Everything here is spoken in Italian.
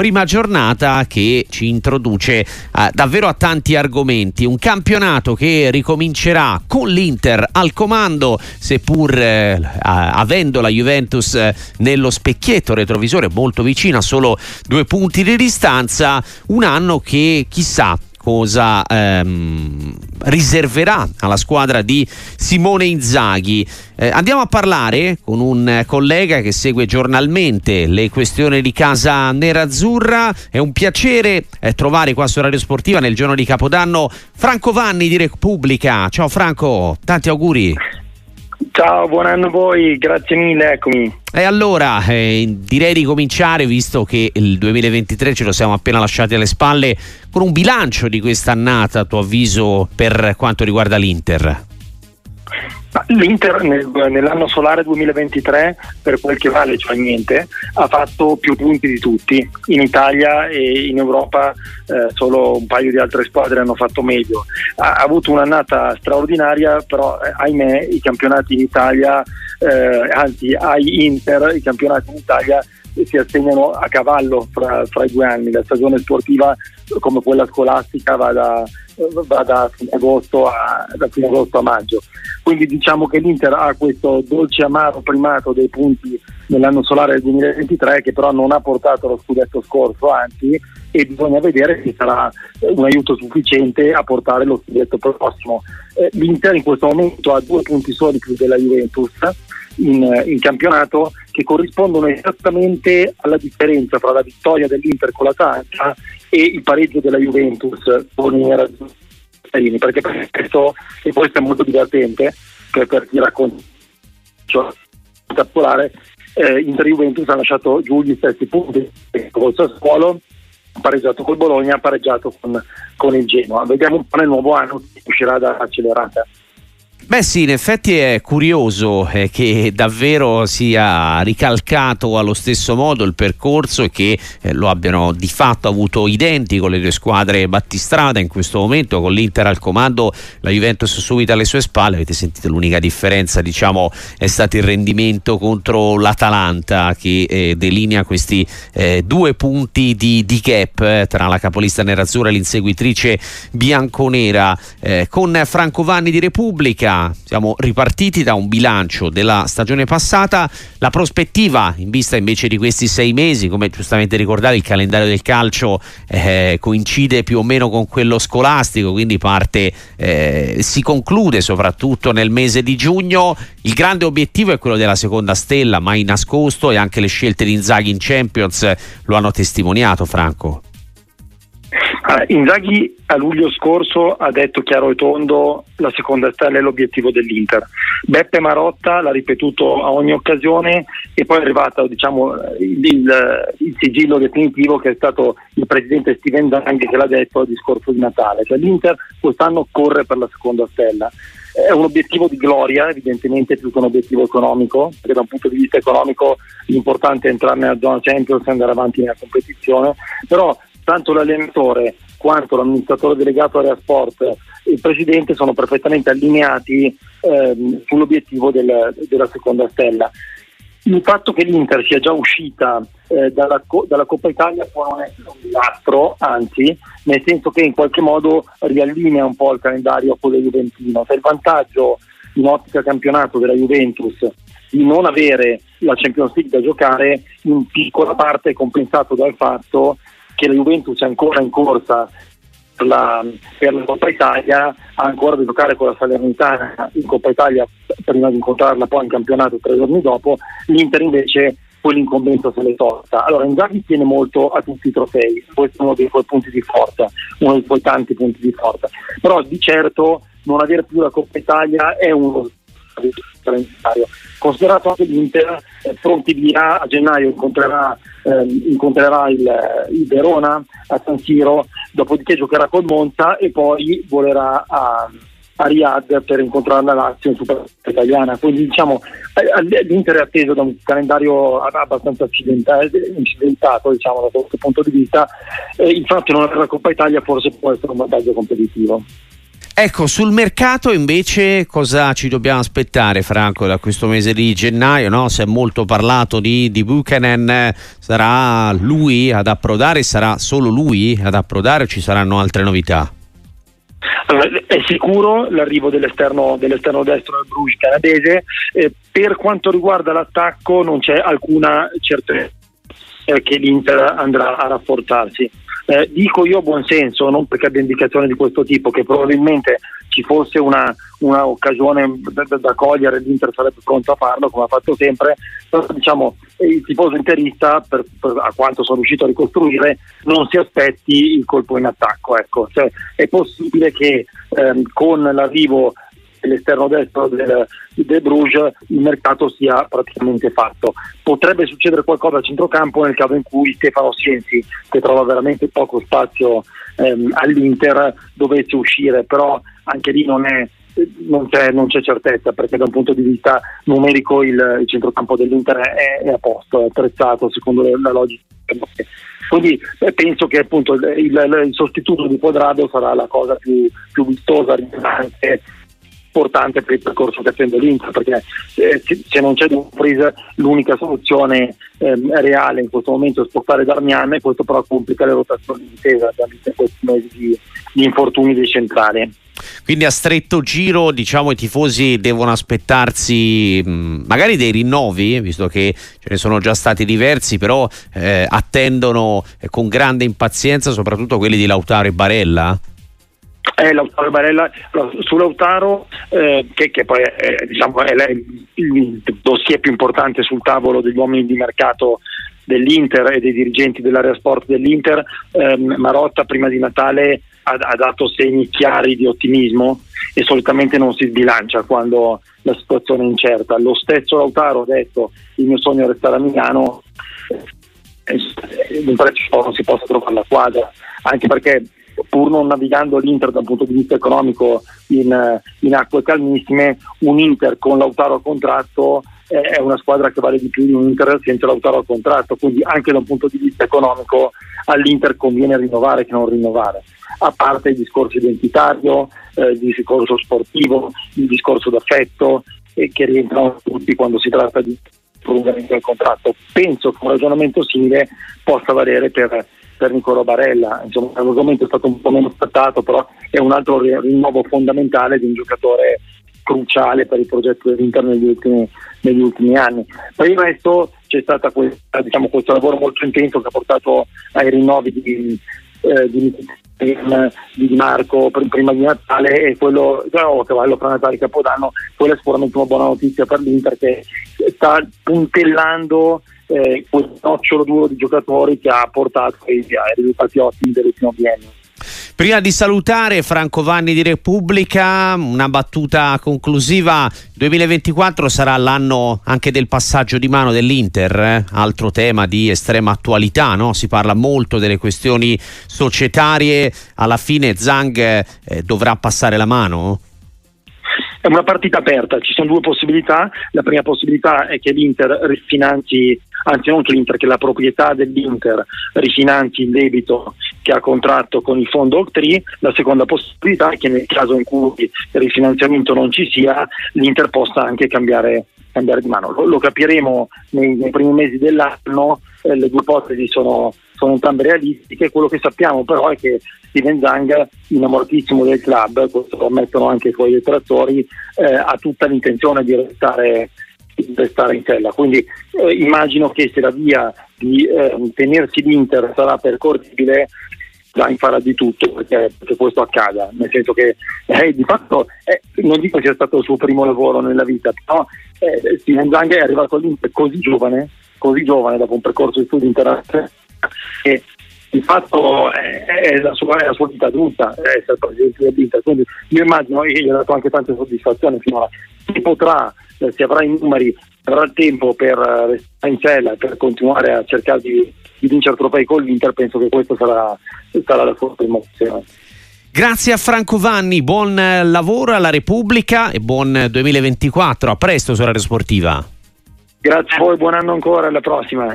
prima giornata che ci introduce eh, davvero a tanti argomenti. Un campionato che ricomincerà con l'Inter al comando, seppur eh, avendo la Juventus eh, nello specchietto retrovisore molto vicina, solo due punti di distanza. Un anno che chissà cosa ehm, riserverà alla squadra di Simone Inzaghi. Eh, andiamo a parlare con un collega che segue giornalmente le questioni di casa nerazzurra. È un piacere eh, trovare qua su Radio Sportiva nel giorno di Capodanno Franco Vanni di Repubblica. Ciao Franco, tanti auguri. Ciao, buon anno a voi, grazie mille, eccomi. E allora eh, direi di cominciare, visto che il 2023 ce lo siamo appena lasciati alle spalle, con un bilancio di quest'annata, a tuo avviso, per quanto riguarda l'Inter. L'Inter nel, nell'anno solare 2023, per quel che vale, cioè niente, ha fatto più punti di tutti. In Italia e in Europa eh, solo un paio di altre squadre hanno fatto meglio. Ha, ha avuto un'annata straordinaria, però eh, ahimè i campionati in Italia, eh, anzi ai Inter, i campionati in Italia si assegnano a cavallo fra, fra, i due anni. La stagione sportiva come quella scolastica va da, va da, fine, agosto a, da fine agosto a maggio. Quindi diciamo che l'Inter ha questo dolce amaro primato dei punti nell'anno solare del 2023 che però non ha portato lo scudetto scorso, anzi, e bisogna vedere se sarà un aiuto sufficiente a portare lo scudetto prossimo. Eh, L'Inter in questo momento ha due punti soli più della Juventus in, in, campionato che corrispondono esattamente alla differenza tra la vittoria dell'Inter con l'Atalanta e il pareggio della Juventus con i nerazzurri perché questo, e questo è molto divertente per, per chi racconta particolare eh, Inter Juventus ha lasciato giù gli stessi punti col Sassuolo pareggiato col Bologna pareggiato con, con il Genoa. Vediamo un po' nel nuovo anno uscirà da accelerata Beh sì, in effetti è curioso eh, che davvero sia ricalcato allo stesso modo il percorso e che eh, lo abbiano di fatto avuto identico le due squadre battistrada in questo momento con l'Inter al comando, la Juventus subito alle sue spalle, avete sentito l'unica differenza diciamo è stato il rendimento contro l'Atalanta che eh, delinea questi eh, due punti di, di gap eh, tra la capolista nerazzurra e l'inseguitrice bianconera. Eh, con Franco Vanni di Repubblica siamo ripartiti da un bilancio della stagione passata, la prospettiva in vista invece di questi sei mesi, come giustamente ricordare il calendario del calcio eh, coincide più o meno con quello scolastico, quindi parte, eh, si conclude soprattutto nel mese di giugno, il grande obiettivo è quello della seconda stella, mai nascosto e anche le scelte di Inzaghi in Champions lo hanno testimoniato Franco. Ah, Inzaghi a luglio scorso ha detto chiaro e tondo la seconda stella è l'obiettivo dell'Inter. Beppe Marotta l'ha ripetuto a ogni occasione e poi è arrivato diciamo, il, il, il, sigillo definitivo che è stato il presidente Steven Zanghi che l'ha detto al discorso di Natale. Cioè, L'Inter quest'anno corre per la seconda stella. È un obiettivo di gloria, evidentemente più che un obiettivo economico, perché da un punto di vista economico l'importante è entrare nella zona Champions e andare avanti nella competizione, però tanto l'allenatore quanto l'amministratore delegato Area Sport e il presidente sono perfettamente allineati ehm, sull'obiettivo del, della seconda stella. Il fatto che l'Inter sia già uscita eh, dalla, dalla, Coppa Italia può non essere un disastro, anzi, nel senso che in qualche modo riallinea un po' il calendario a quello juventino. Se il vantaggio in ottica campionato della Juventus di non avere la Champions League da giocare in piccola parte è compensato dal fatto che la Juventus è ancora in corsa per la, per la Coppa Italia, ha ancora da giocare con la Salernitana in Coppa Italia prima di incontrarla poi in campionato tre giorni dopo, l'Inter invece quell'incombenza se l'è tolta. Allora Inzaghi tiene molto a tutti i trofei, questo è uno dei suoi punti di forza, uno dei suoi tanti punti di forza, però di certo non avere più la Coppa Italia è uno calendario. Considerato anche l'Inter, eh, pronti via a gennaio incontrerà, eh, incontrerà il, il, Verona a San Siro, dopodiché giocherà col Monza e poi volerà a, a Riyadh per incontrare la Lazio in Supercoppa italiana. Quindi diciamo eh, l'Inter è atteso da un calendario abbastanza incidentato diciamo, da questo punto di vista. Eh, il fatto di non la Coppa Italia forse può essere un vantaggio competitivo. Ecco, sul mercato invece cosa ci dobbiamo aspettare, Franco, da questo mese di gennaio? No? Si è molto parlato di, di Buchanan, sarà lui ad approdare, sarà solo lui ad approdare o ci saranno altre novità? Allora, è sicuro l'arrivo dell'esterno, dell'esterno destro del Bruges canadese, eh, per quanto riguarda l'attacco non c'è alcuna certezza eh, che l'Inter andrà a rafforzarsi. Eh, dico io a buon senso, non perché abbia indicazioni di questo tipo, che probabilmente ci fosse una, una occasione da, da, cogliere, l'Inter sarebbe pronto a farlo come ha fatto sempre, però diciamo il tifoso interista, per, per, a quanto sono riuscito a ricostruire, non si aspetti il colpo in attacco. Ecco. Cioè, è possibile che ehm, con l'arrivo l'esterno destro del, del Bruges il mercato sia praticamente fatto. Potrebbe succedere qualcosa a centrocampo nel caso in cui Stefano Sienzi, che trova veramente poco spazio ehm, all'Inter, dovesse uscire, però anche lì non, è, non, c'è, non c'è, certezza perché da un punto di vista numerico il, il centrocampo dell'Inter è, è, a posto, è attrezzato secondo la logica. Quindi eh, penso che appunto il, il, il, sostituto di Quadrado sarà la cosa più, più vistosa, rilevante importante per il percorso che attende l'Inter perché eh, se non c'è Dumfries l'unica soluzione eh, reale in questo momento è spostare Darmian e questo però complica le rotazioni di difesa in questi mesi di, di infortuni dei centrali. Quindi a stretto giro diciamo i tifosi devono aspettarsi mh, magari dei rinnovi, visto che ce ne sono già stati diversi, però eh, attendono eh, con grande impazienza soprattutto quelli di Lautaro e Barella? Eh, Lautaro Barella, su Lautaro, eh, che, che, poi è, diciamo, è il, il dossier più importante sul tavolo degli uomini di mercato dell'Inter e dei dirigenti dell'area sport dell'Inter, ehm, Marotta prima di Natale ha, ha, dato segni chiari di ottimismo e solitamente non si sbilancia quando la situazione è incerta. Lo stesso Lautaro ha detto il mio sogno è restare a Milano, eh, non si possa trovare la quadra, anche perché pur non navigando l'Inter dal punto di vista economico in, in acque calmissime, un Inter con Lautaro a contratto è una squadra che vale di più di un Inter senza Lautaro a contratto, quindi anche da un punto di vista economico all'Inter conviene rinnovare che non rinnovare, a parte il discorso identitario, eh, il discorso sportivo, il discorso d'affetto eh, che rientrano tutti quando si tratta di prolungamento del contratto. Penso che un ragionamento simile possa valere per per Nicolo Barella. Insomma, l'argomento è stato un po' meno trattato, però è un altro rinnovo fondamentale di un giocatore cruciale per il progetto dell'Inter negli ultimi, negli ultimi anni. Per il resto c'è stato diciamo, questo lavoro molto intenso che ha portato ai rinnovi di, eh, di, di Marco prima di Natale e quello oh, cavallo fra Natale e Capodanno, quella è sicuramente una buona notizia per l'Inter che sta puntellando eh, quel nocciolo duro di giocatori che ha portato ai, risultati ottimi dell'ultimo biennio. Prima di salutare Franco Vanni di Repubblica, una battuta conclusiva. 2024 sarà l'anno anche del passaggio di mano dell'Inter, eh? altro tema di estrema attualità, no? si parla molto delle questioni societarie, alla fine Zhang eh, dovrà passare la mano? È una partita aperta, ci sono due possibilità. La prima possibilità è che l'Inter rifinanzi, anzi non che l'Inter, che la proprietà dell'Inter rifinanzi il debito che ha contratto con il fondo Octree. La seconda possibilità è che nel caso in cui il rifinanziamento non ci sia, l'Inter possa anche cambiare, cambiare di mano. Lo, lo capiremo nei, nei, primi mesi dell'anno, eh, le due ipotesi sono, sono entrambe realistiche. Quello che sappiamo però è che Steven Zang, innamoratissimo del club, questo lo ammettono anche i suoi detrattori, eh, ha tutta l'intenzione di restare, restare in sella. Quindi eh, immagino che se la via di eh, tenersi l'Inter sarà percorribile, Zang farà di tutto perché, perché, questo accada, nel senso che eh, di fatto eh, non dico sia stato il suo primo lavoro nella vita, però eh, Steven Zang è arrivato all'Inter così giovane, così giovane dopo un percorso di studi internazionali che di fatto è, è, la sua, è, la sua, vita adulta essere presidente dell'Inter, quindi io immagino che gli ha dato anche tante soddisfazioni finora. Si potrà, eh, si avrà i numeri, avrà il tempo per eh, restare in cella e per continuare a cercare di, di vincere trofei con l'Inter, penso che questa sarà, sarà la sua prima opzione. Grazie a Franco Vanni, buon lavoro alla Repubblica e buon 2024. A presto su Radio Sportiva. Grazie a voi, buon anno ancora, alla prossima.